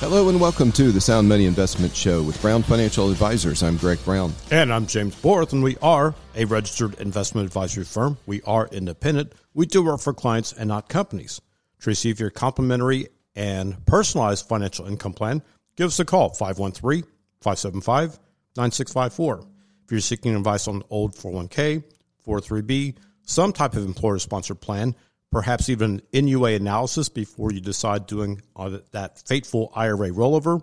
Hello and welcome to the Sound Money Investment Show with Brown Financial Advisors. I'm Greg Brown. And I'm James Borth, and we are a registered investment advisory firm. We are independent. We do work for clients and not companies. To receive your complimentary and personalized financial income plan, give us a call 513 575 9654. If you're seeking advice on old 401k, 403b, some type of employer sponsored plan, perhaps even NUA analysis before you decide doing uh, that fateful IRA rollover,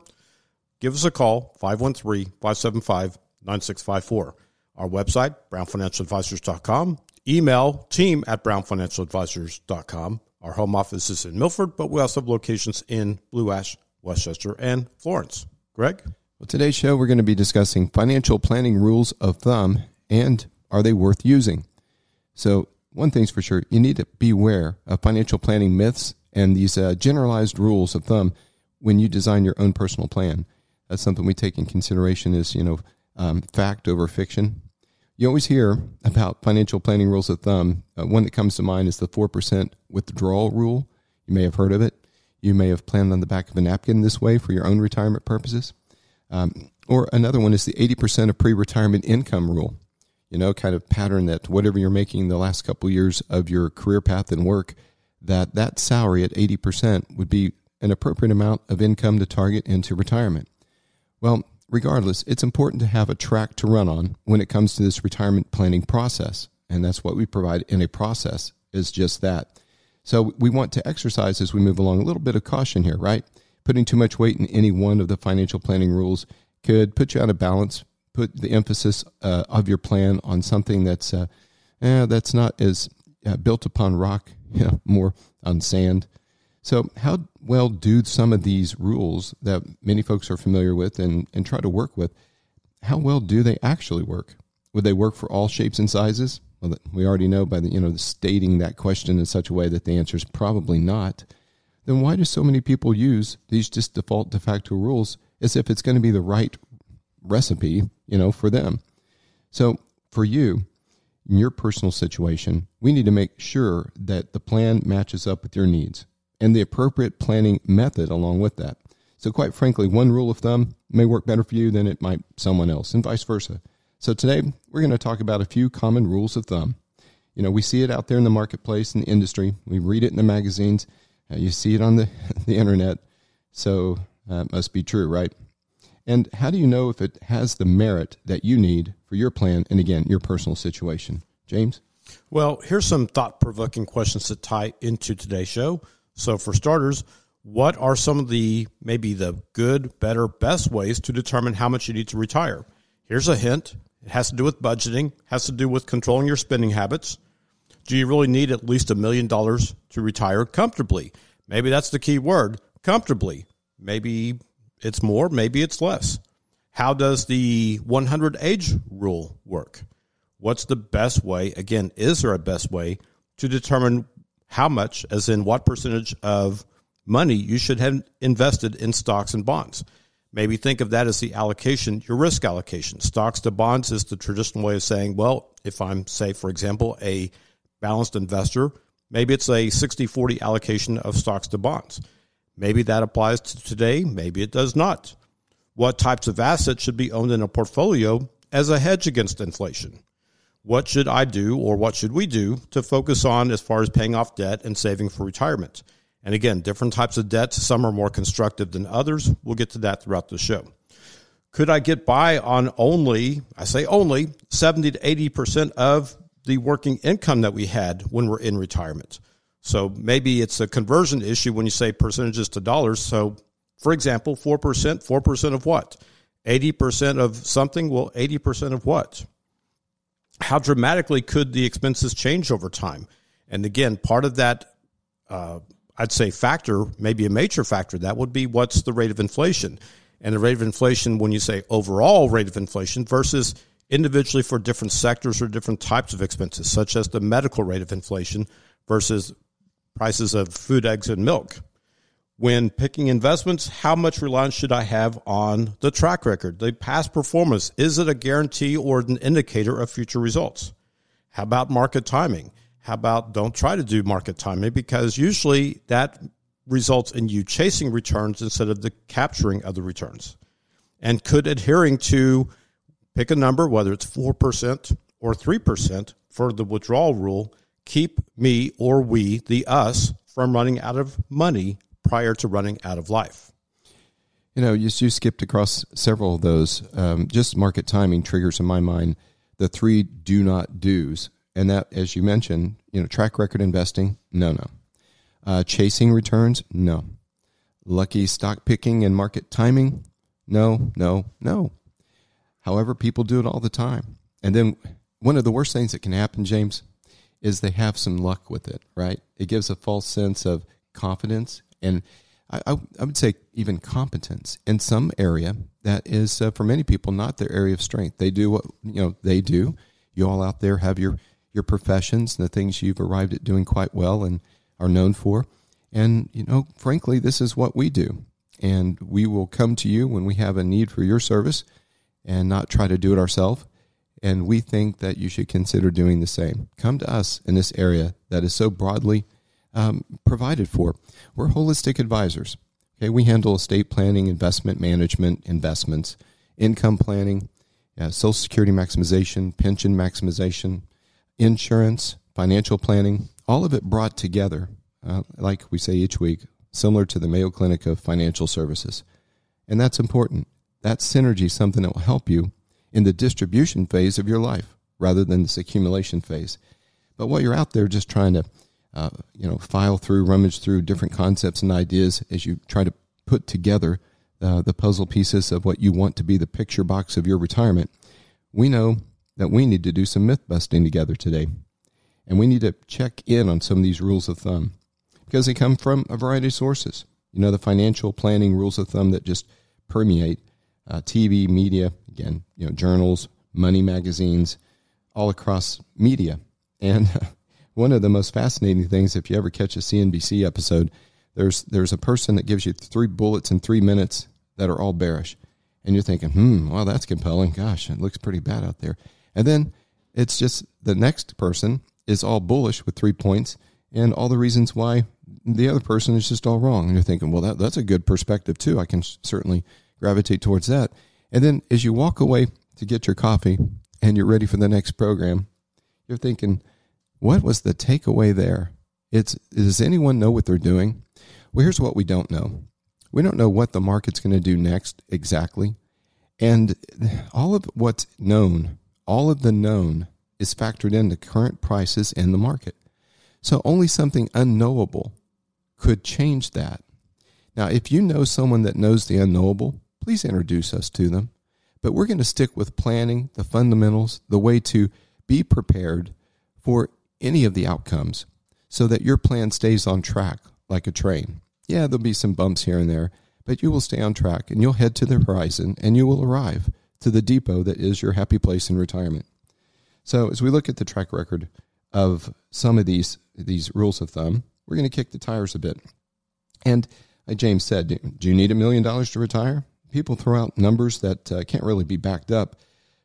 give us a call 513 575 9654. Our website, brownfinancialadvisors.com. Email team at brownfinancialadvisors.com. Our home office is in Milford, but we also have locations in Blue Ash, Westchester, and Florence. Greg? Well, today's show, we're going to be discussing financial planning rules of thumb and are they worth using? So, one thing's for sure, you need to beware of financial planning myths and these uh, generalized rules of thumb when you design your own personal plan. That's something we take in consideration is, you know, um, fact over fiction. You always hear about financial planning rules of thumb. Uh, one that comes to mind is the 4% withdrawal rule. You may have heard of it. You may have planned on the back of a napkin this way for your own retirement purposes. Um, or another one is the 80% of pre retirement income rule you know, kind of pattern that whatever you're making the last couple of years of your career path and work, that that salary at 80% would be an appropriate amount of income to target into retirement. Well, regardless, it's important to have a track to run on when it comes to this retirement planning process. And that's what we provide in a process is just that. So we want to exercise as we move along a little bit of caution here, right? Putting too much weight in any one of the financial planning rules could put you out of balance, put the emphasis uh, of your plan on something that's uh, eh, that's not as uh, built upon rock, you know, more on sand. So, how well do some of these rules that many folks are familiar with and, and try to work with, how well do they actually work? Would they work for all shapes and sizes? Well, we already know by the you know stating that question in such a way that the answer is probably not. Then why do so many people use these just default de facto rules as if it's going to be the right recipe, you know, for them. So for you, in your personal situation, we need to make sure that the plan matches up with your needs and the appropriate planning method along with that. So, quite frankly, one rule of thumb may work better for you than it might someone else, and vice versa. So, today we're going to talk about a few common rules of thumb. You know, we see it out there in the marketplace, in the industry, we read it in the magazines, uh, you see it on the, the internet. So, uh, must be true, right? And how do you know if it has the merit that you need for your plan and again, your personal situation? James? Well, here's some thought provoking questions to tie into today's show. So, for starters, what are some of the maybe the good, better, best ways to determine how much you need to retire? Here's a hint it has to do with budgeting, has to do with controlling your spending habits. Do you really need at least a million dollars to retire comfortably? Maybe that's the key word comfortably. Maybe it's more, maybe it's less. How does the 100 age rule work? What's the best way? Again, is there a best way to determine how much, as in what percentage of money you should have invested in stocks and bonds? Maybe think of that as the allocation, your risk allocation. Stocks to bonds is the traditional way of saying, well, if I'm, say, for example, a balanced investor, maybe it's a 60 40 allocation of stocks to bonds. Maybe that applies to today, maybe it does not. What types of assets should be owned in a portfolio as a hedge against inflation? What should I do or what should we do to focus on as far as paying off debt and saving for retirement? And again, different types of debts, some are more constructive than others. We'll get to that throughout the show. Could I get by on only, I say only, 70 to 80% of the working income that we had when we're in retirement? So maybe it's a conversion issue when you say percentages to dollars. So, for example, 4%, 4% of what? 80% of something? Well, 80% of what? How dramatically could the expenses change over time? And again, part of that, uh, I'd say, factor, maybe a major factor, that would be what's the rate of inflation. And the rate of inflation, when you say overall rate of inflation versus individually for different sectors or different types of expenses, such as the medical rate of inflation versus prices of food, eggs, and milk. When picking investments, how much reliance should I have on the track record, the past performance? Is it a guarantee or an indicator of future results? How about market timing? How about don't try to do market timing because usually that results in you chasing returns instead of the capturing of the returns. And could adhering to pick a number, whether it's 4% or 3% for the withdrawal rule, keep me or we, the us, from running out of money prior to running out of life? You know, you, you skipped across several of those. Um, just market timing triggers in my mind the three do not do's. And that, as you mentioned, you know, track record investing, no, no. Uh, chasing returns, no. Lucky stock picking and market timing, no, no, no. However, people do it all the time. And then one of the worst things that can happen, James, is they have some luck with it, right? It gives a false sense of confidence and I, I, I would say even competence in some area that is uh, for many people not their area of strength. They do what you know they do. You all out there have your your professions and the things you've arrived at doing quite well and are known for. And you know, frankly, this is what we do. And we will come to you when we have a need for your service and not try to do it ourselves. And we think that you should consider doing the same. Come to us in this area that is so broadly um, provided for. We're holistic advisors. Okay, we handle estate planning, investment management, investments, income planning, uh, Social Security maximization, pension maximization, insurance, financial planning, all of it brought together, uh, like we say each week, similar to the Mayo Clinic of Financial Services. And that's important. That synergy is something that will help you in the distribution phase of your life rather than this accumulation phase. But while you're out there just trying to uh, you know, file through, rummage through different concepts and ideas as you try to put together uh, the puzzle pieces of what you want to be the picture box of your retirement. We know that we need to do some myth busting together today. And we need to check in on some of these rules of thumb because they come from a variety of sources. You know, the financial planning rules of thumb that just permeate uh, TV, media, again, you know, journals, money magazines, all across media. And one of the most fascinating things, if you ever catch a CNBC episode, there's there's a person that gives you three bullets in three minutes that are all bearish, and you're thinking, hmm, well, that's compelling. Gosh, it looks pretty bad out there. And then it's just the next person is all bullish with three points and all the reasons why the other person is just all wrong. And you're thinking, well, that, that's a good perspective too. I can certainly gravitate towards that. And then as you walk away to get your coffee and you're ready for the next program, you're thinking, what was the takeaway there? It's does anyone know what they're doing? Well, here's what we don't know. We don't know what the market's going to do next exactly. And all of what's known, all of the known is factored into current prices in the market. So only something unknowable could change that. Now, if you know someone that knows the unknowable, please introduce us to them. But we're going to stick with planning, the fundamentals, the way to be prepared for any of the outcomes so that your plan stays on track like a train. Yeah, there'll be some bumps here and there, but you will stay on track and you'll head to the horizon and you will arrive to the depot that is your happy place in retirement. So, as we look at the track record of some of these these rules of thumb, we're going to kick the tires a bit. And like James said, do you need a million dollars to retire? People throw out numbers that uh, can't really be backed up.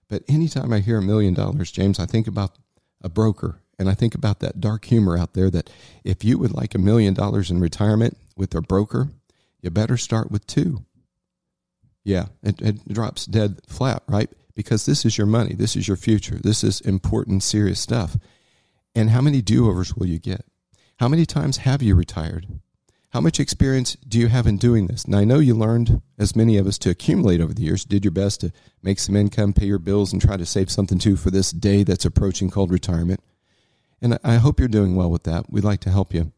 But anytime I hear a million dollars, James, I think about a broker and I think about that dark humor out there that if you would like a million dollars in retirement with a broker, you better start with two. Yeah, it, it drops dead flat, right? Because this is your money. This is your future. This is important, serious stuff. And how many do overs will you get? How many times have you retired? How much experience do you have in doing this? And I know you learned, as many of us, to accumulate over the years, did your best to make some income, pay your bills, and try to save something too for this day that's approaching called retirement. And I hope you're doing well with that. We'd like to help you.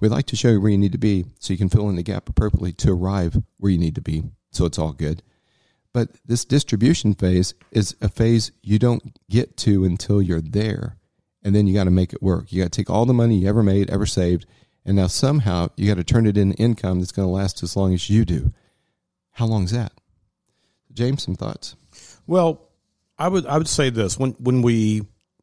We'd like to show you where you need to be so you can fill in the gap appropriately to arrive where you need to be. So it's all good. But this distribution phase is a phase you don't get to until you're there. And then you got to make it work. You got to take all the money you ever made, ever saved, and now somehow you got to turn it into income that's going to last as long as you do. How long is that? James, some thoughts? Well, I would I would say this when when we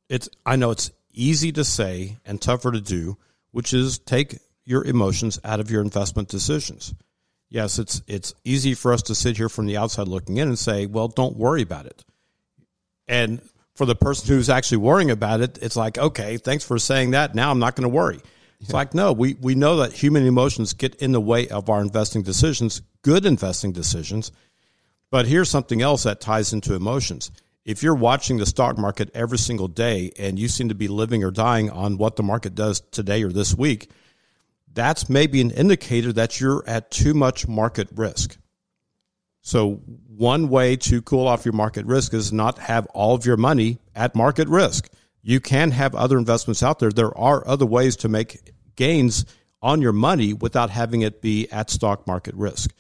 it's I know it's easy to say and tougher to do, which is take your emotions out of your investment decisions. Yes, it's it's easy for us to sit here from the outside looking in and say, "Well, don't worry about it." And for the person who's actually worrying about it, it's like, "Okay, thanks for saying that. Now I'm not going to worry." It's like, no, we, we know that human emotions get in the way of our investing decisions, good investing decisions. But here's something else that ties into emotions. If you're watching the stock market every single day and you seem to be living or dying on what the market does today or this week, that's maybe an indicator that you're at too much market risk. So, one way to cool off your market risk is not have all of your money at market risk. You can have other investments out there. There are other ways to make gains on your money without having it be at stock market risk.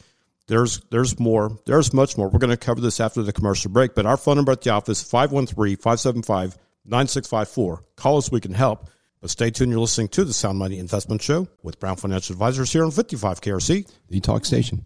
There's there's more. There's much more. We're going to cover this after the commercial break, but our phone number at the office 513-575-9654. Call us we can help. But stay tuned. You're listening to the Sound Money Investment Show with Brown Financial Advisors here on 55 KRC, the talk station.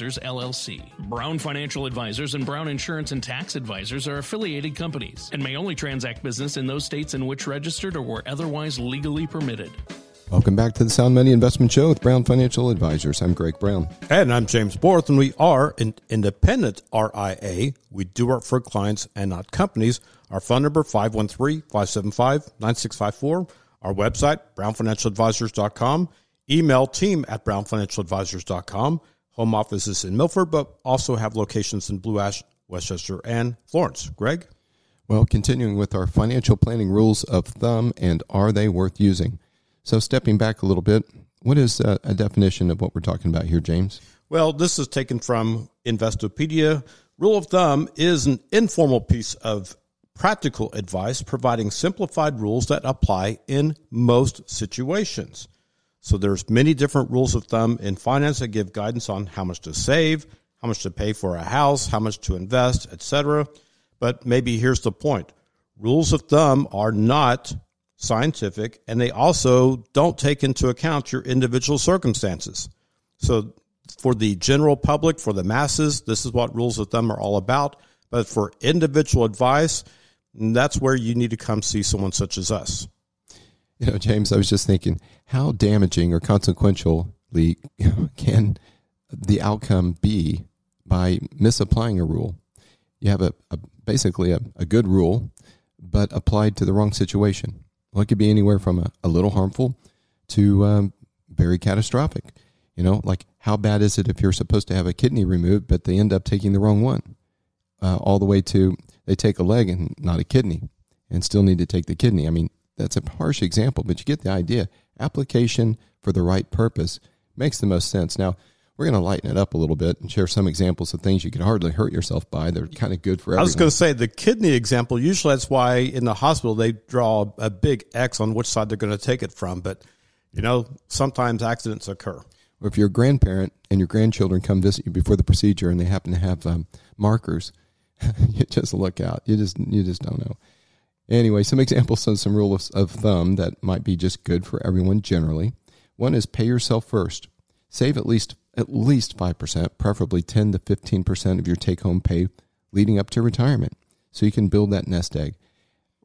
Advisors, LLC. Brown Financial Advisors and Brown Insurance and Tax Advisors are affiliated companies and may only transact business in those states in which registered or were otherwise legally permitted. Welcome back to the Sound Money Investment Show with Brown Financial Advisors. I'm Greg Brown. And I'm James Borth, and we are an independent RIA. We do work for clients and not companies. Our phone number, 513-575-9654. Our website, brownfinancialadvisors.com. Email team at brownfinancialadvisors.com. Home offices in Milford, but also have locations in Blue Ash, Westchester, and Florence. Greg? Well, continuing with our financial planning rules of thumb and are they worth using? So, stepping back a little bit, what is a, a definition of what we're talking about here, James? Well, this is taken from Investopedia. Rule of thumb is an informal piece of practical advice providing simplified rules that apply in most situations. So there's many different rules of thumb in finance that give guidance on how much to save, how much to pay for a house, how much to invest, etc. But maybe here's the point. Rules of thumb are not scientific and they also don't take into account your individual circumstances. So for the general public, for the masses, this is what rules of thumb are all about. But for individual advice, that's where you need to come see someone such as us. You know, James, I was just thinking, how damaging or consequentially can the outcome be by misapplying a rule? You have a, a basically a, a, good rule, but applied to the wrong situation. Well, it could be anywhere from a, a little harmful to um, very catastrophic. You know, like how bad is it if you're supposed to have a kidney removed, but they end up taking the wrong one? Uh, all the way to they take a leg and not a kidney and still need to take the kidney. I mean, that's a harsh example, but you get the idea. Application for the right purpose makes the most sense. Now, we're going to lighten it up a little bit and share some examples of things you could hardly hurt yourself by. They're kind of good for everyone. I was going to say the kidney example, usually that's why in the hospital they draw a big X on which side they're going to take it from. But, you know, sometimes accidents occur. Or if you're a grandparent and your grandchildren come visit you before the procedure and they happen to have um, markers, you just look out. You just you just don't know. Anyway, some examples of some rules of thumb that might be just good for everyone generally. One is pay yourself first. Save at least at least 5%, preferably 10 to 15% of your take-home pay leading up to retirement so you can build that nest egg.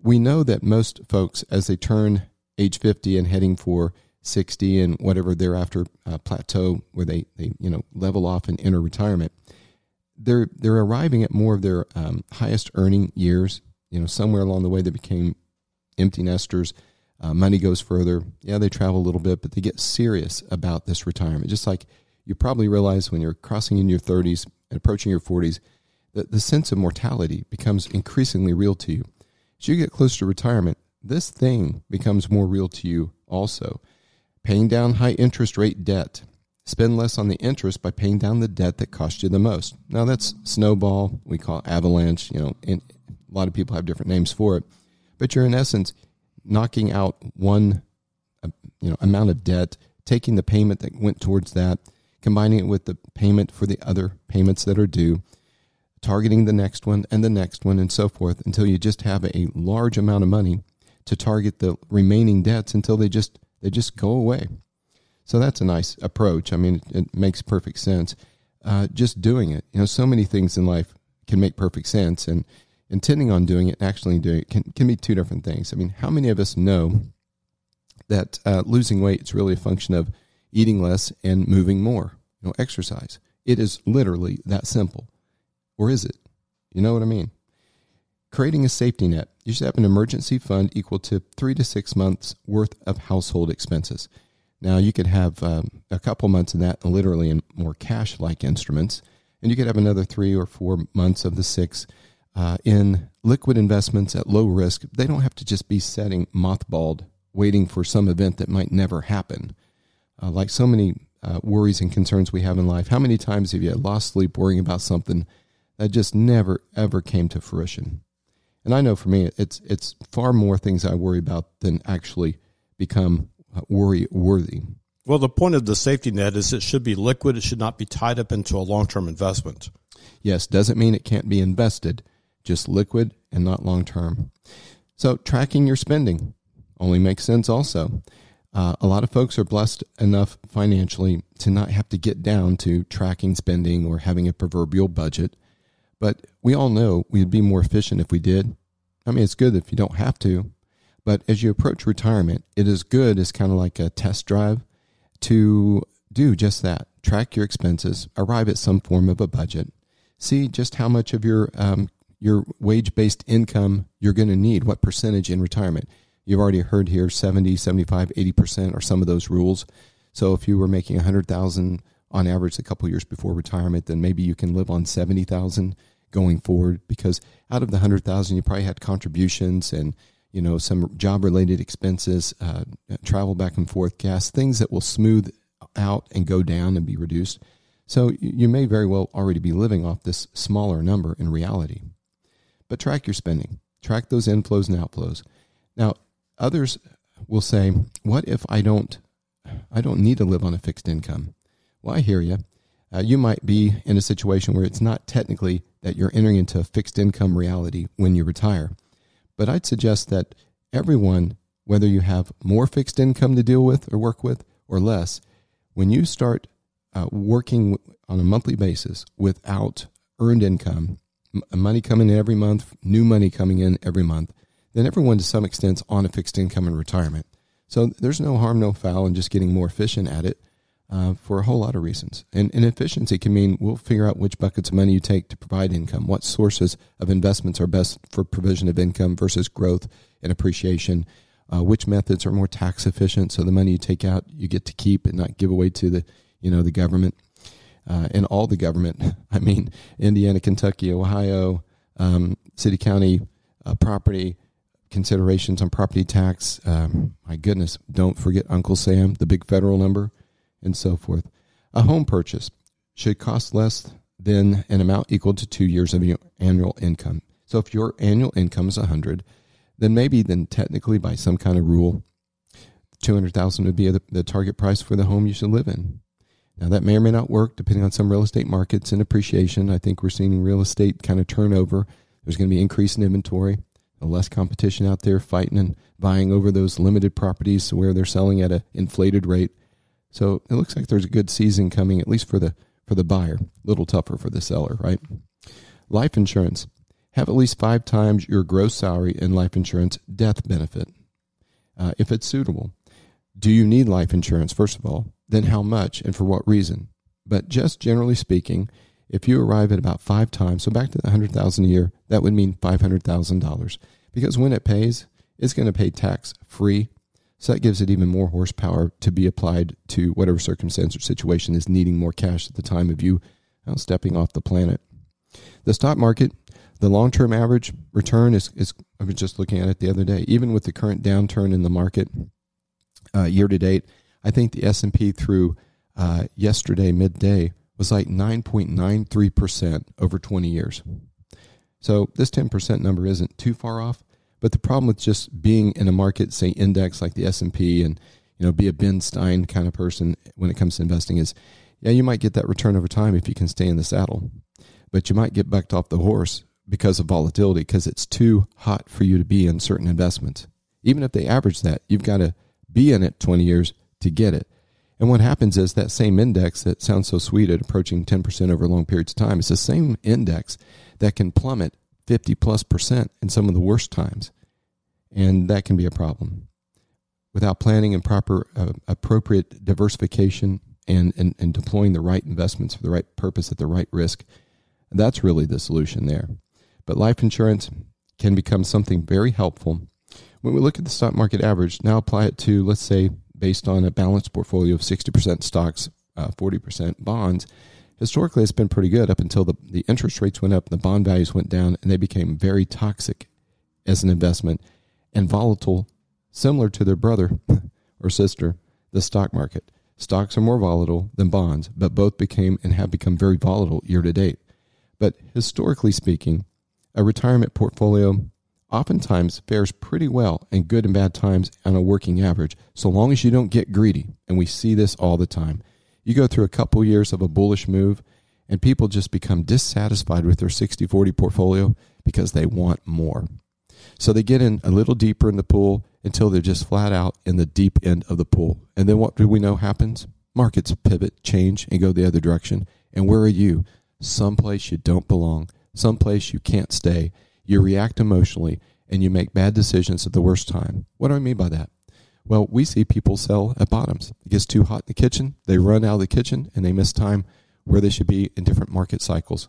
We know that most folks as they turn age 50 and heading for 60 and whatever thereafter uh, plateau where they, they you know level off and enter retirement they're they're arriving at more of their um, highest earning years you know, somewhere along the way they became empty nesters. Uh, money goes further. Yeah, they travel a little bit, but they get serious about this retirement. Just like you probably realize when you're crossing in your 30s and approaching your 40s, that the sense of mortality becomes increasingly real to you. As you get close to retirement, this thing becomes more real to you also. Paying down high interest rate debt Spend less on the interest by paying down the debt that cost you the most. Now that's snowball. We call avalanche. You know, and a lot of people have different names for it, but you're in essence knocking out one, uh, you know, amount of debt, taking the payment that went towards that, combining it with the payment for the other payments that are due, targeting the next one and the next one and so forth until you just have a large amount of money to target the remaining debts until they just they just go away. So that's a nice approach. I mean, it, it makes perfect sense. Uh, just doing it, you know, so many things in life can make perfect sense, and intending on doing it, and actually doing it, can can be two different things. I mean, how many of us know that uh, losing weight is really a function of eating less and moving more? You know, exercise. It is literally that simple, or is it? You know what I mean? Creating a safety net. You should have an emergency fund equal to three to six months worth of household expenses. Now, you could have um, a couple months of that literally in more cash like instruments, and you could have another three or four months of the six uh, in liquid investments at low risk. They don't have to just be setting mothballed, waiting for some event that might never happen. Uh, like so many uh, worries and concerns we have in life, how many times have you lost sleep worrying about something that just never, ever came to fruition? And I know for me, it's it's far more things I worry about than actually become uh, worry worthy. Well, the point of the safety net is it should be liquid. It should not be tied up into a long term investment. Yes, doesn't mean it can't be invested, just liquid and not long term. So tracking your spending only makes sense also. Uh, a lot of folks are blessed enough financially to not have to get down to tracking spending or having a proverbial budget. But we all know we'd be more efficient if we did. I mean, it's good if you don't have to. But as you approach retirement, it is good as kind of like a test drive to do just that. Track your expenses, arrive at some form of a budget, see just how much of your um, your wage based income you're going to need, what percentage in retirement. You've already heard here 70, 75, 80% are some of those rules. So if you were making 100,000 on average a couple years before retirement, then maybe you can live on 70,000 going forward because out of the 100,000 you probably had contributions and you know some job related expenses, uh, travel back and forth, gas, things that will smooth out and go down and be reduced. So you may very well already be living off this smaller number in reality. But track your spending. Track those inflows and outflows. Now, others will say, "What if I don't I don't need to live on a fixed income?" Well, I hear you. Uh, you might be in a situation where it's not technically that you're entering into a fixed income reality when you retire. But I'd suggest that everyone, whether you have more fixed income to deal with or work with or less, when you start uh, working on a monthly basis without earned income, money coming in every month, new money coming in every month, then everyone to some extent is on a fixed income in retirement. So there's no harm, no foul in just getting more efficient at it uh, for a whole lot of reasons. And, and efficiency can mean we'll figure out which buckets of money you take to provide income, what sources of investments are best for provision of income versus growth and appreciation, uh, which methods are more tax efficient, so the money you take out you get to keep and not give away to the you know the government. Uh, and all the government, I mean, Indiana, Kentucky, Ohio, um, city, county, uh, property, considerations on property tax. Um, my goodness, don't forget Uncle Sam, the big federal number and so forth. A home purchase should cost less than an amount equal to two years of your annual income. So if your annual income is 100, then maybe then technically by some kind of rule, 200,000 would be the, the target price for the home you should live in. Now that may or may not work depending on some real estate markets and appreciation. I think we're seeing real estate kind of turnover. There's going to be increase in inventory, less competition out there fighting and buying over those limited properties where they're selling at an inflated rate. So it looks like there's a good season coming, at least for the for the buyer. A little tougher for the seller, right? Life insurance. Have at least five times your gross salary in life insurance death benefit, uh, if it's suitable. Do you need life insurance? First of all, then how much and for what reason? But just generally speaking, if you arrive at about five times, so back to the hundred thousand a year, that would mean five hundred thousand dollars. Because when it pays, it's going to pay tax free so that gives it even more horsepower to be applied to whatever circumstance or situation is needing more cash at the time of you uh, stepping off the planet. The stock market, the long term average return is, is, I was just looking at it the other day, even with the current downturn in the market uh, year to date, I think the S&P through uh, yesterday midday was like 9.93% over 20 years. So this 10% number isn't too far off, but the problem with just being in a market, say index like the S&P and you know be a Ben Stein kind of person when it comes to investing is yeah, you might get that return over time if you can stay in the saddle. But you might get bucked off the horse because of volatility because it's too hot for you to be in certain investments. Even if they average that, you've got to be in it 20 years to get it. And what happens is that same index that sounds so sweet at approaching 10% over long periods of time is the same index that can plummet 50 plus percent in some of the worst times. And that can be a problem. Without planning and proper, uh, appropriate diversification and, and, and deploying the right investments for the right purpose at the right risk, that's really the solution there. But life insurance can become something very helpful. When we look at the stock market average, now apply it to, let's say, based on a balanced portfolio of 60% stocks, uh, 40% bonds, historically it's been pretty good up until the, the interest rates went up, the bond values went down, and they became very toxic as an investment and volatile, similar to their brother or sister, the stock market. Stocks are more volatile than bonds, but both became and have become very volatile year to date. But historically speaking, a retirement portfolio oftentimes fares pretty well in good and bad times on a working average, so long as you don't get greedy. And we see this all the time. You go through a couple years of a bullish move, and people just become dissatisfied with their 60 40 portfolio because they want more. So they get in a little deeper in the pool until they're just flat out in the deep end of the pool. And then what do we know happens? Markets pivot, change, and go the other direction. And where are you? Someplace you don't belong, someplace you can't stay. You react emotionally and you make bad decisions at the worst time. What do I mean by that? Well, we see people sell at bottoms. It gets too hot in the kitchen, they run out of the kitchen, and they miss time where they should be in different market cycles.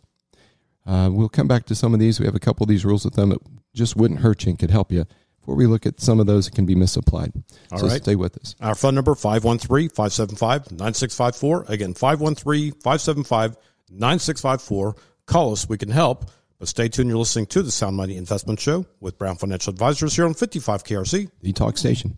Uh, we'll come back to some of these. We have a couple of these rules of thumb that just wouldn't hurt you and could help you. Before we look at some of those that can be misapplied. All so right. stay with us. Our phone number 513-575-9654. Again, 513-575-9654. Call us, we can help. But stay tuned. You're listening to the Sound Money Investment Show with Brown Financial Advisors here on 55 KRC. The Talk Station.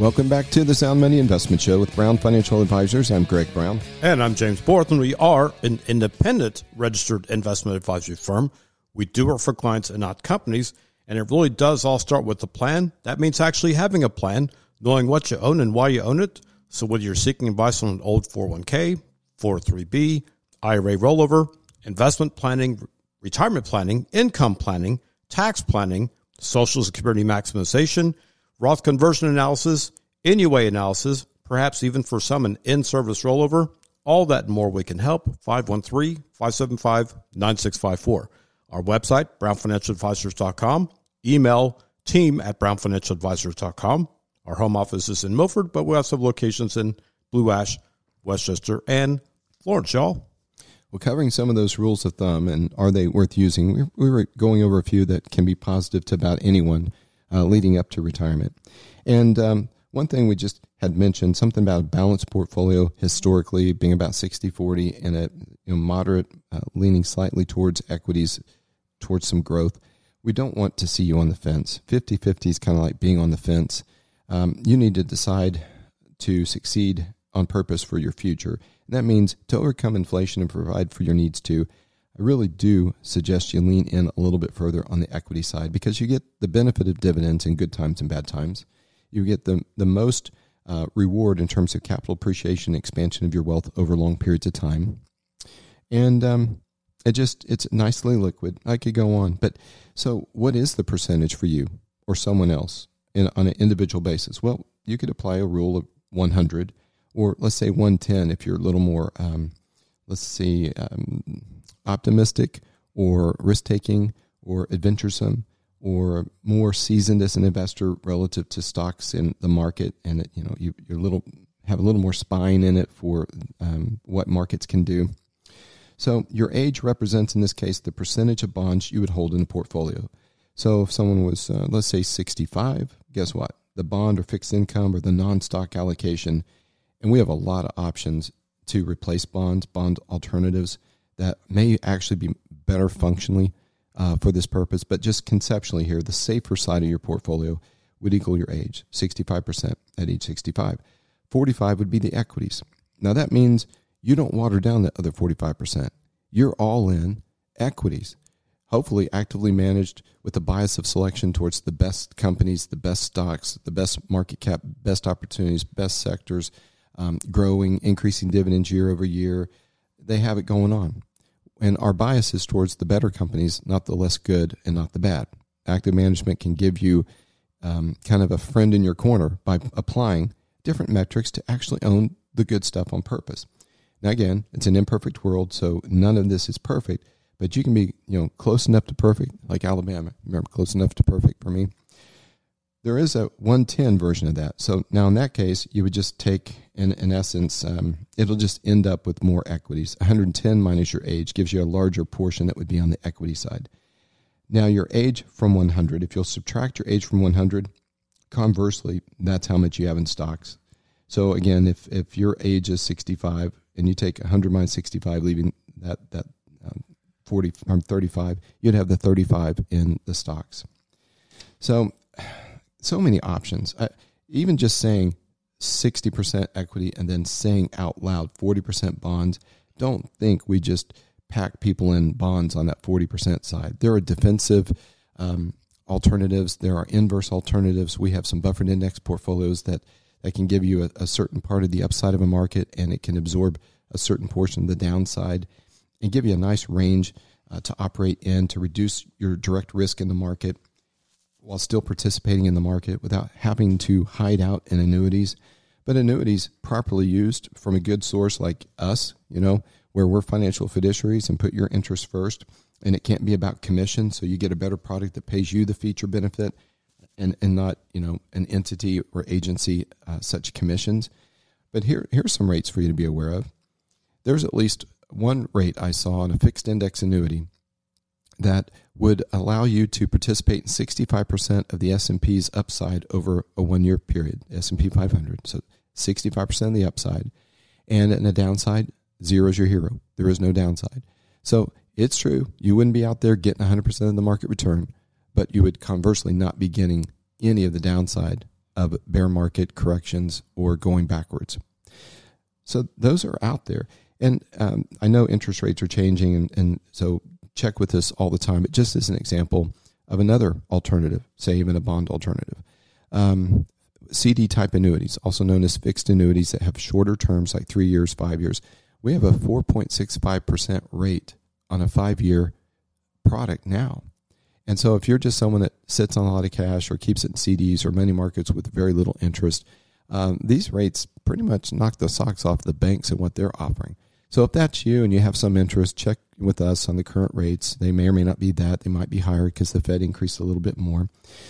Welcome back to the Sound Money Investment Show with Brown Financial Advisors. I'm Greg Brown. And I'm James Borth, and we are an independent registered investment advisory firm. We do work for clients and not companies, and it really does all start with a plan. That means actually having a plan, knowing what you own and why you own it. So whether you're seeking advice on an old 401k, 403b, IRA rollover, investment planning, retirement planning, income planning, tax planning, social security maximization, Roth conversion analysis, NUA analysis, perhaps even for some an in-service rollover, all that and more we can help. 513-575-9654. Our website, brownfinancialadvisors.com. Email team at brownfinancialadvisors.com. Our home office is in Milford, but we also have locations in Blue Ash, Westchester, and Florence, y'all. Well, covering some of those rules of thumb and are they worth using, we- we were going over a few that can be positive to about anyone uh, leading up to retirement. And um, one thing we just had mentioned, something about a balanced portfolio historically being about 60 40 and a you know, moderate uh, leaning slightly towards equities, towards some growth. We don't want to see you on the fence. 50 50 is kind of like being on the fence. Um, you need to decide to succeed on purpose for your future. And that means to overcome inflation and provide for your needs too. I really do suggest you lean in a little bit further on the equity side because you get the benefit of dividends in good times and bad times. You get the, the most uh, reward in terms of capital appreciation, expansion of your wealth over long periods of time. And um, it just, it's nicely liquid. I could go on. But so, what is the percentage for you or someone else in, on an individual basis? Well, you could apply a rule of 100 or let's say 110 if you're a little more, um, let's see, um, optimistic or risk taking or adventuresome or more seasoned as an investor relative to stocks in the market and it, you know you, you're a little have a little more spine in it for um, what markets can do so your age represents in this case the percentage of bonds you would hold in a portfolio so if someone was uh, let's say 65 guess what the bond or fixed income or the non-stock allocation and we have a lot of options to replace bonds bond alternatives that may actually be better functionally uh, for this purpose, but just conceptually here, the safer side of your portfolio would equal your age, 65% at age 65. 45 would be the equities. Now that means you don't water down the other 45%. You're all in equities, hopefully actively managed with a bias of selection towards the best companies, the best stocks, the best market cap, best opportunities, best sectors, um, growing, increasing dividends year over year. They have it going on. And our bias is towards the better companies, not the less good and not the bad. Active management can give you um, kind of a friend in your corner by applying different metrics to actually own the good stuff on purpose. Now, again, it's an imperfect world, so none of this is perfect, but you can be, you know, close enough to perfect, like Alabama. Remember, close enough to perfect for me. There is a 110 version of that. So now in that case, you would just take, in, in essence, um, it'll just end up with more equities. 110 minus your age gives you a larger portion that would be on the equity side. Now, your age from 100, if you'll subtract your age from 100, conversely, that's how much you have in stocks. So again, if, if your age is 65 and you take 100 minus 65, leaving that, that 40 or um, 35, you'd have the 35 in the stocks. So, so many options. Even just saying 60% equity and then saying out loud 40% bonds, don't think we just pack people in bonds on that 40% side. There are defensive um, alternatives, there are inverse alternatives. We have some buffered index portfolios that that can give you a, a certain part of the upside of a market and it can absorb a certain portion of the downside and give you a nice range uh, to operate in to reduce your direct risk in the market while still participating in the market without having to hide out in annuities. But annuities properly used from a good source like us, you know, where we're financial fiduciaries and put your interest first, and it can't be about commission, so you get a better product that pays you the feature benefit and, and not you know an entity or agency uh, such commissions. But here here's some rates for you to be aware of. There's at least one rate I saw on a fixed index annuity that would allow you to participate in 65% of the S&P's upside over a one-year period, S&P 500. So 65% of the upside. And in a downside, zero is your hero. There is no downside. So it's true. You wouldn't be out there getting 100% of the market return, but you would conversely not be getting any of the downside of bear market corrections or going backwards. So those are out there. And um, I know interest rates are changing, and, and so check with us all the time. But just as an example of another alternative, say even a bond alternative, um, CD type annuities, also known as fixed annuities that have shorter terms like three years, five years. We have a 4.65% rate on a five year product now. And so if you're just someone that sits on a lot of cash or keeps it in CDs or money markets with very little interest, um, these rates pretty much knock the socks off the banks and what they're offering. So if that's you and you have some interest, check with us on the current rates. They may or may not be that. They might be higher because the Fed increased a little bit more.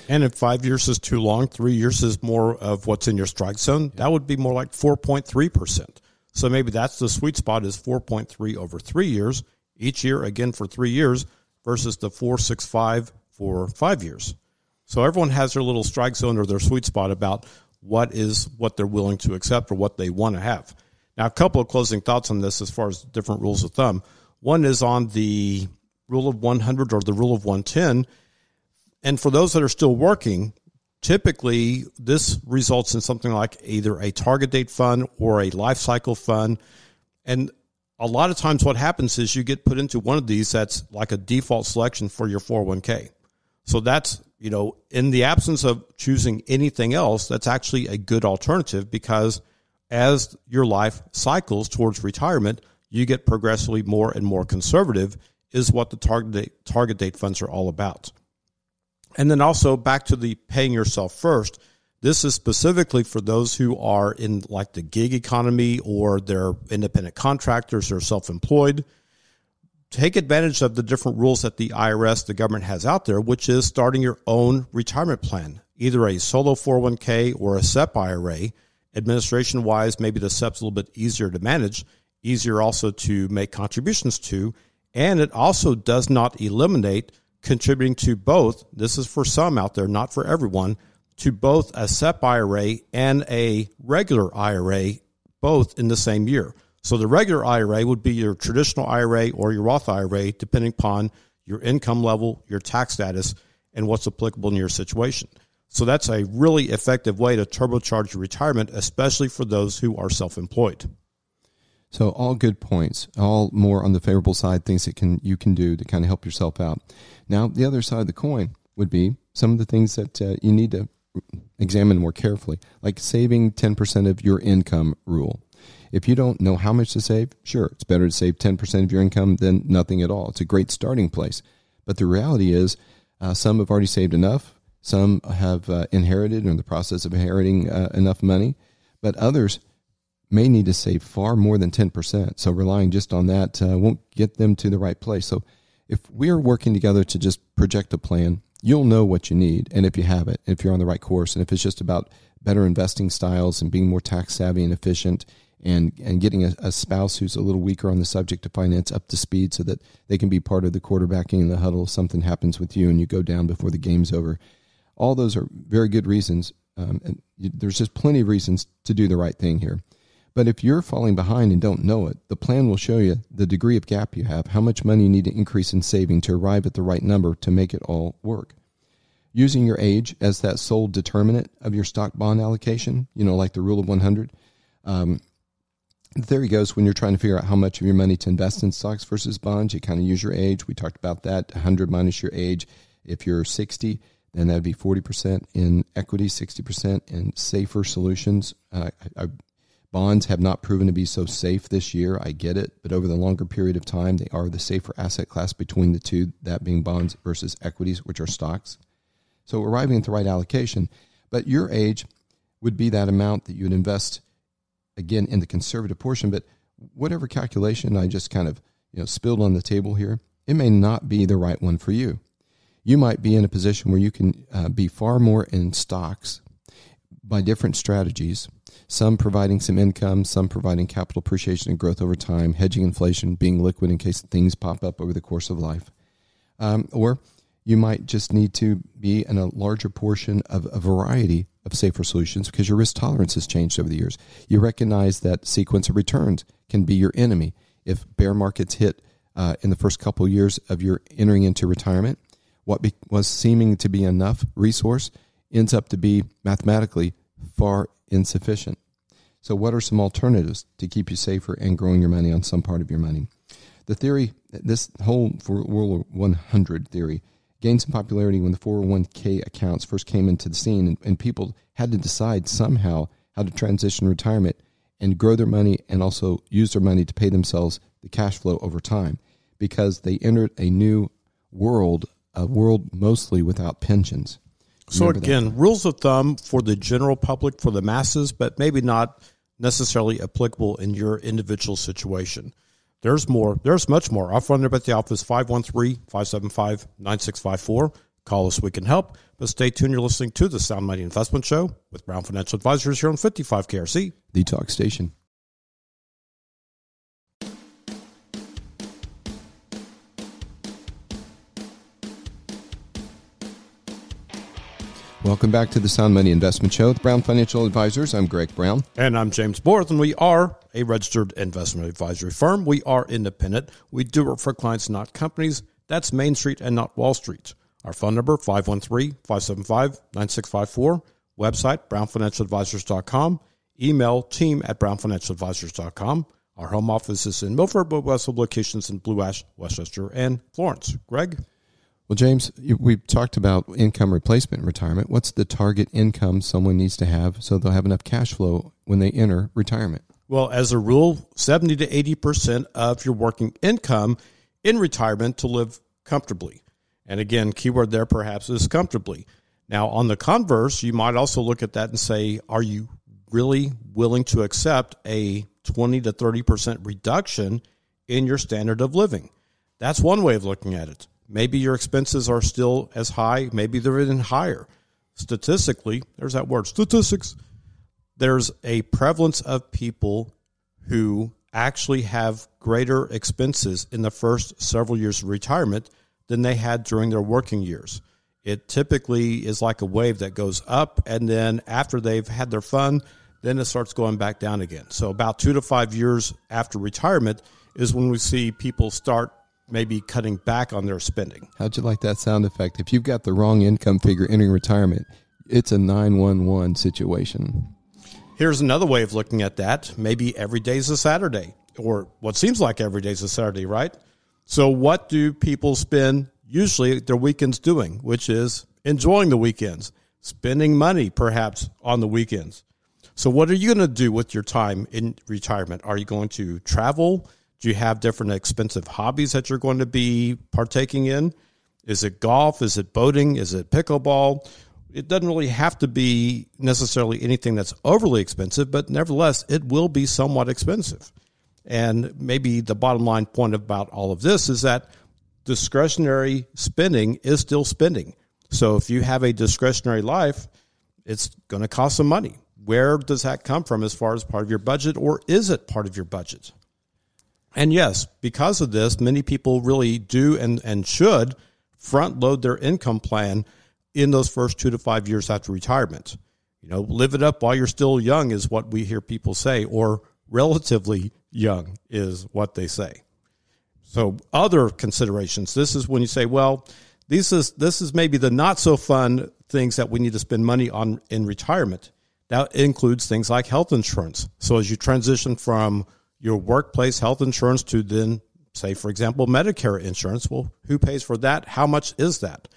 And if five years is too long, three years is more of what's in your strike zone, that would be more like 4.3%. So maybe that's the sweet spot is 4.3 over three years, each year again for three years versus the 465 for five years. So everyone has their little strike zone or their sweet spot about what is what they're willing to accept or what they want to have. Now, a couple of closing thoughts on this as far as different rules of thumb. One is on the rule of 100 or the rule of 110. And for those that are still working, typically this results in something like either a target date fund or a life cycle fund. And a lot of times what happens is you get put into one of these that's like a default selection for your 401k. So that's, you know, in the absence of choosing anything else, that's actually a good alternative because as your life cycles towards retirement, you get progressively more and more conservative is what the target date, target date funds are all about. And then also back to the paying yourself first. This is specifically for those who are in like the gig economy or they're independent contractors or self-employed. Take advantage of the different rules that the IRS, the government has out there, which is starting your own retirement plan, either a solo 401k or a SEP IRA. Administration wise, maybe the SEP's a little bit easier to manage, easier also to make contributions to, and it also does not eliminate contributing to both. This is for some out there, not for everyone to both a SEP IRA and a regular IRA, both in the same year. So the regular IRA would be your traditional IRA or your Roth IRA, depending upon your income level, your tax status, and what's applicable in your situation. So that's a really effective way to turbocharge retirement, especially for those who are self employed. So all good points, all more on the favorable side, things that can you can do to kind of help yourself out. Now, the other side of the coin would be some of the things that uh, you need to examine more carefully, like saving 10% of your income rule. If you don't know how much to save, sure, it's better to save 10% of your income than nothing at all. It's a great starting place. But the reality is, uh, some have already saved enough, some have uh, inherited or in the process of inheriting uh, enough money, but others may need to save far more than 10%. So relying just on that uh, won't get them to the right place. So if we're working together to just project a plan, you'll know what you need and if you have it, if you're on the right course, and if it's just about better investing styles and being more tax savvy and efficient and and getting a, a, spouse who's a little weaker on the subject of finance up to speed so that they can be part of the quarterbacking in the huddle if something happens with you and you go down before the game's over. All those are very good reasons. Um, and there's just plenty of reasons to do the right thing here. But if you're falling behind and don't know it, the plan will show you the degree of gap you have, how much money you need to increase in saving to arrive at the right number to make it all work. Using your age as that sole determinant of your stock bond allocation, you know, like the rule of 100, um, the theory goes when you're trying to figure out how much of your money to invest in stocks versus bonds, you kind of use your age. We talked about that 100 minus your age. If you're 60, then that'd be 40% in equity, 60% in safer solutions. Uh, I, I, bonds have not proven to be so safe this year. I get it. But over the longer period of time, they are the safer asset class between the two, that being bonds versus equities, which are stocks. So arriving at the right allocation. But your age would be that amount that you would invest again in the conservative portion, but whatever calculation I just kind of you know spilled on the table here, it may not be the right one for you. You might be in a position where you can uh, be far more in stocks by different strategies, some providing some income, some providing capital appreciation and growth over time, hedging inflation, being liquid in case things pop up over the course of life. Um, or you might just need to be in a larger portion of a variety of safer solutions because your risk tolerance has changed over the years. You recognize that sequence of returns can be your enemy. If bear markets hit uh, in the first couple years of your entering into retirement, what be, was seeming to be enough resource ends up to be mathematically far insufficient. So, what are some alternatives to keep you safer and growing your money on some part of your money? The theory, this whole Rule 100 theory, gained some popularity when the 401k accounts first came into the scene and, and people had to decide somehow how to transition retirement and grow their money and also use their money to pay themselves the cash flow over time because they entered a new world, a world mostly without pensions. So Remember again, that? rules of thumb for the general public, for the masses, but maybe not necessarily applicable in your individual situation. There's more. There's much more. I'll run up at the office 513-575-9654. Call us. We can help. But stay tuned. You're listening to the Sound Money Investment Show with Brown Financial Advisors here on 55 KRC. The Talk Station. Welcome back to the Sound Money Investment Show with Brown Financial Advisors. I'm Greg Brown. And I'm James Borth, and we are a registered investment advisory firm. We are independent. We do work for clients, not companies. That's Main Street and not Wall Street. Our phone number, 513-575-9654. Website, brownfinancialadvisors.com. Email, team at brownfinancialadvisors.com. Our home office is in Milford, but we have locations in Blue Ash, West Chester, and Florence. Greg? Well, James, we've talked about income replacement retirement. What's the target income someone needs to have so they'll have enough cash flow when they enter retirement? Well, as a rule, 70 to 80% of your working income in retirement to live comfortably. And again, keyword there perhaps is comfortably. Now, on the converse, you might also look at that and say, are you really willing to accept a 20 to 30% reduction in your standard of living? That's one way of looking at it. Maybe your expenses are still as high, maybe they're even higher. Statistically, there's that word, statistics. There's a prevalence of people who actually have greater expenses in the first several years of retirement than they had during their working years. It typically is like a wave that goes up, and then after they've had their fun, then it starts going back down again. So, about two to five years after retirement is when we see people start maybe cutting back on their spending. How'd you like that sound effect? If you've got the wrong income figure entering retirement, it's a 911 situation. Here's another way of looking at that. Maybe every day's a Saturday, or what seems like every day's a Saturday, right? So, what do people spend usually their weekends doing? Which is enjoying the weekends, spending money perhaps on the weekends. So, what are you going to do with your time in retirement? Are you going to travel? Do you have different expensive hobbies that you're going to be partaking in? Is it golf? Is it boating? Is it pickleball? It doesn't really have to be necessarily anything that's overly expensive, but nevertheless, it will be somewhat expensive. And maybe the bottom line point about all of this is that discretionary spending is still spending. So if you have a discretionary life, it's going to cost some money. Where does that come from as far as part of your budget, or is it part of your budget? And yes, because of this, many people really do and, and should front load their income plan in those first two to five years after retirement. You know, live it up while you're still young is what we hear people say, or relatively young is what they say. So other considerations. This is when you say, well, this is this is maybe the not so fun things that we need to spend money on in retirement. That includes things like health insurance. So as you transition from your workplace health insurance to then say for example Medicare insurance, well, who pays for that? How much is that?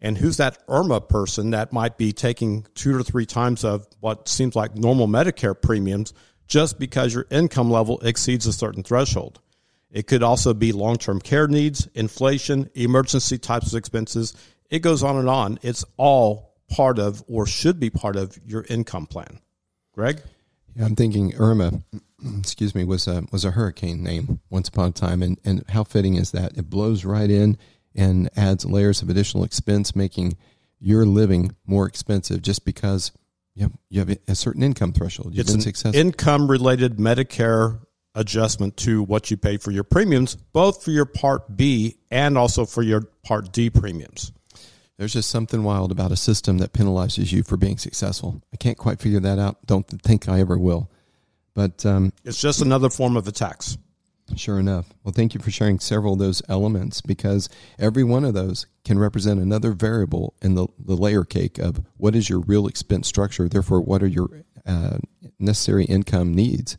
And who's that IRMAA person that might be taking two to three times of what seems like normal Medicare premiums just because your income level exceeds a certain threshold? It could also be long term care needs, inflation, emergency types of expenses. It goes on and on. It's all part of or should be part of your income plan. Greg? Yeah, I'm thinking Irma, excuse me, was a was a hurricane name once upon a time, and and how fitting is that? It blows right in and adds layers of additional expense, making your living more expensive just because you have, you have a certain income threshold. You've it's been an income related Medicare adjustment to what you pay for your premiums, both for your Part B and also for your Part D premiums. There's just something wild about a system that penalizes you for being successful. I can't quite figure that out. Don't think I ever will. But um, It's just another form of a tax. Sure enough. Well, thank you for sharing several of those elements because every one of those can represent another variable in the, the layer cake of what is your real expense structure. Therefore, what are your uh, necessary income needs?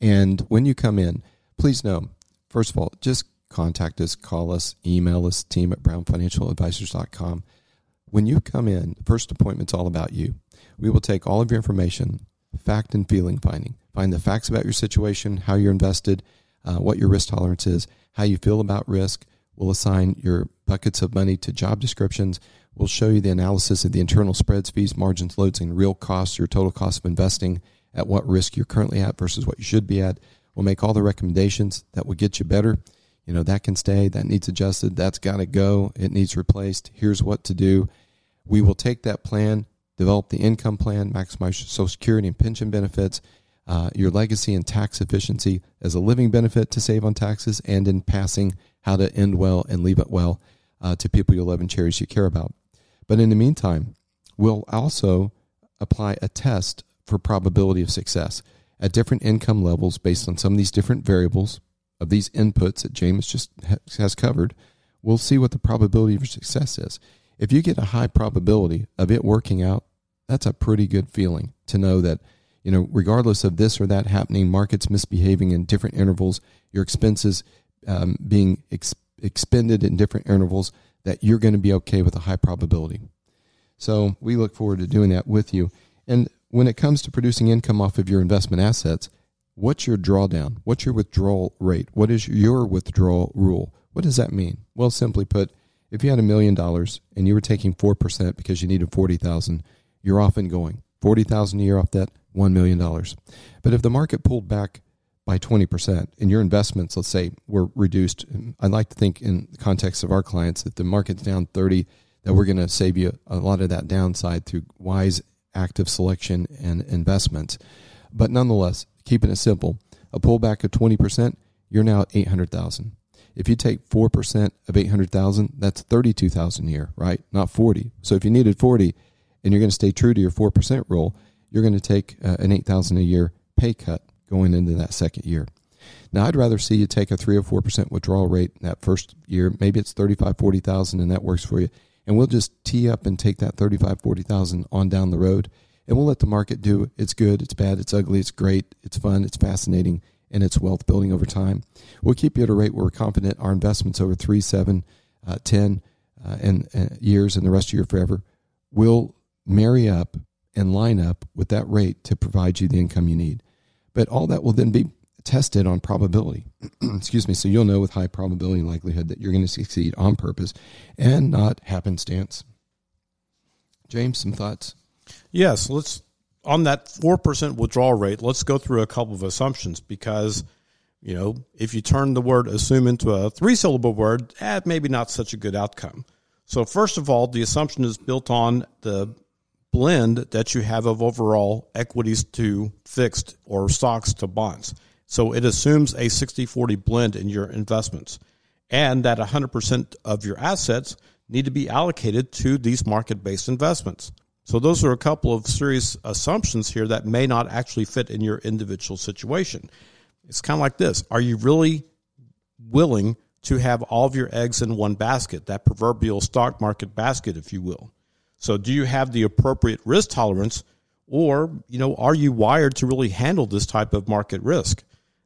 And when you come in, please know, first of all, just contact us, call us, email us, team at brownfinancialadvisors.com. When you come in, the first appointment's all about you. We will take all of your information, fact and feeling finding, find the facts about your situation, how you're invested, uh, what your risk tolerance is, how you feel about risk. We'll assign your buckets of money to job descriptions. We'll show you the analysis of the internal spreads, fees, margins, loads, and real costs, your total cost of investing, at what risk you're currently at versus what you should be at. We'll make all the recommendations that will get you better. You know, that can stay, that needs adjusted, that's got to go, it needs replaced. Here's what to do. We will take that plan, develop the income plan, maximize Social Security and pension benefits, uh, your legacy and tax efficiency as a living benefit to save on taxes, and in passing, how to end well and leave it well uh, to people you love and cherish you care about. But in the meantime, we'll also apply a test for probability of success at different income levels based on some of these different variables of these inputs that James just has covered. We'll see what the probability of success is. If you get a high probability of it working out, that's a pretty good feeling to know that you know, regardless of this or that happening, markets misbehaving in different intervals, your expenses um, being ex- expended in different intervals, that you're going to be okay with a high probability. So we look forward to doing that with you. And when it comes to producing income off of your investment assets, what's your drawdown? What's your withdrawal rate? What is your withdrawal rule? What does that mean? Well, simply put, if you had a million dollars and you were taking 4% because you needed 40,000, you're off and going. 40,000 a year off that, $1 million. But if the market pulled back by 20% and your investments, let's say, were reduced, I like to think in the context of our clients that the market's down 30, that we're going to save you a lot of that downside through wise active selection and investments. But nonetheless, keeping it simple, a pullback of 20%, you're now at 800,000. If you take 4% of 800,000, that's 32,000 a year, right? Not 40. So if you needed 40 and you're going to stay true to your 4% rule, you're going to take uh, an 8,000 a year pay cut going into that second year. Now, I'd rather see you take a 3 or 4% withdrawal rate that first year. Maybe it's 35, 40,000 and that works for you. And we'll just tee up and take that 35, 40,000 on down the road. And we'll let the market do it's good, it's bad, it's ugly, it's great, it's fun, it's fascinating, and it's wealth building over time. We'll keep you at a rate where we're confident our investments over 3, 7, uh, 10 uh, and uh, years and the rest of your forever will marry up and line up with that rate to provide you the income you need. But all that will then be tested on probability. Excuse me. So you'll know with high probability and likelihood that you're going to succeed on purpose and not happenstance. James, some thoughts? Yes, let's on that 4% withdrawal rate, let's go through a couple of assumptions because you know, if you turn the word assume into a three syllable word, eh, maybe not such a good outcome. So, first of all, the assumption is built on the blend that you have of overall equities to fixed or stocks to bonds. So, it assumes a 60 40 blend in your investments and that 100% of your assets need to be allocated to these market based investments. So, those are a couple of serious assumptions here that may not actually fit in your individual situation. It's kind of like this Are you really willing to have all of your eggs in one basket, that proverbial stock market basket, if you will? So, do you have the appropriate risk tolerance, or you know, are you wired to really handle this type of market risk?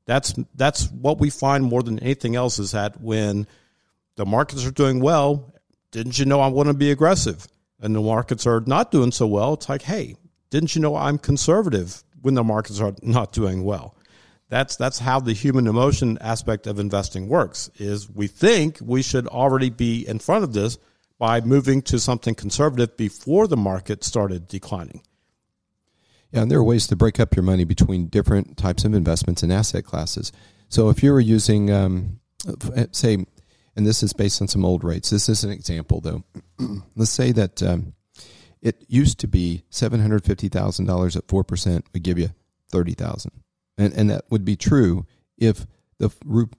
That's that's what we find more than anything else is that when the markets are doing well, didn't you know I want to be aggressive? And the markets are not doing so well. It's like, hey, didn't you know I'm conservative when the markets are not doing well? that's that's how the human emotion aspect of investing works is we think we should already be in front of this by moving to something conservative before the market started declining yeah and there are ways to break up your money between different types of investments and asset classes so if you were using um, say and this is based on some old rates. This is an example though. Let's say that um, it used to be $750000 at 4% would give you 30000 and and that would be true if the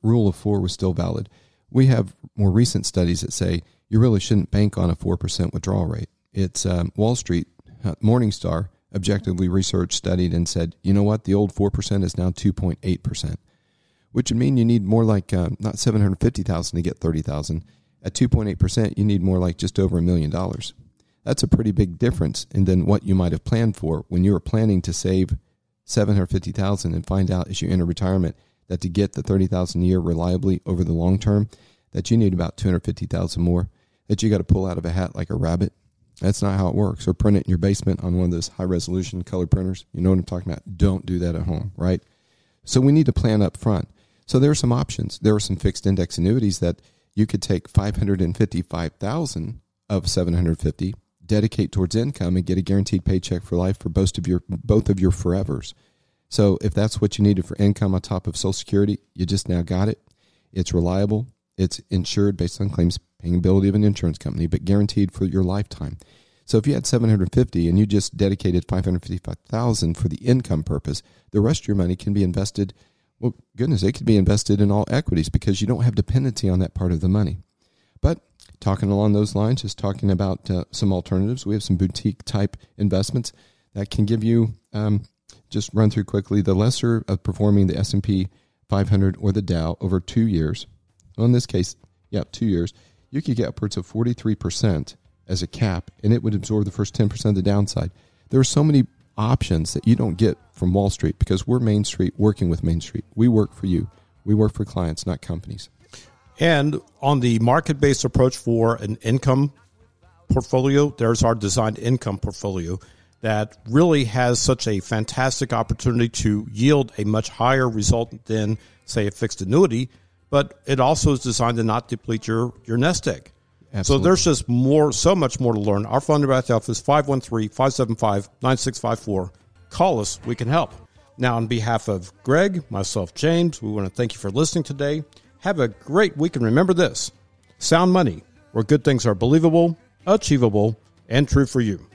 rule of four was still valid. We have more recent studies that say you really shouldn't bank on a four percent withdrawal rate. It's um, Wall Street, uh, Morningstar, objectively researched, studied, and said, you know what, the old four percent is now two point eight percent, which would mean you need more like uh, not seven hundred fifty thousand to get thirty thousand. At two point eight percent, you need more like just over a million dollars. That's a pretty big difference in than what you might have planned for when you were planning to save 750,000 and find out as you enter retirement that to get the 30,000 a year reliably over the long term that you need about 250,000 more that you got to pull out of a hat like a rabbit. That's not how it works. Or print it in your basement on one of those high resolution color printers. You know what I'm talking about? Don't do that at home, right? So we need to plan up front. So there are some options. There are some fixed index annuities that you could take 555,000 of 750 dedicate towards income and get a guaranteed paycheck for life for both of your both of your forevers. So if that's what you needed for income on top of Social Security, you just now got it. It's reliable. It's insured based on claims paying ability of an insurance company, but guaranteed for your lifetime. So if you had 750 and you just dedicated 555,000 for the income purpose, the rest of your money can be invested. Well, goodness, it could be invested in all equities because you don't have dependency on that part of the money. But talking along those lines, just talking about uh, some alternatives. We have some boutique type investments that can give you um, just run through quickly the lesser of performing the S and P 500 or the Dow over two years. Well, in this case, yeah, two years, you could get upwards of 43 percent as a cap, and it would absorb the first 10 percent of the downside. There are so many options that you don't get from Wall Street because we're Main Street working with Main Street. We work for you. We work for clients, not companies. And on the market based approach for an income portfolio, there's our designed income portfolio that really has such a fantastic opportunity to yield a much higher result than, say, a fixed annuity, but it also is designed to not deplete your, your nest egg. Absolutely. So there's just more, so much more to learn. Our phone number at the office is 513 575 9654. Call us, we can help. Now, on behalf of Greg, myself, James, we want to thank you for listening today. Have a great week and remember this sound money, where good things are believable, achievable, and true for you.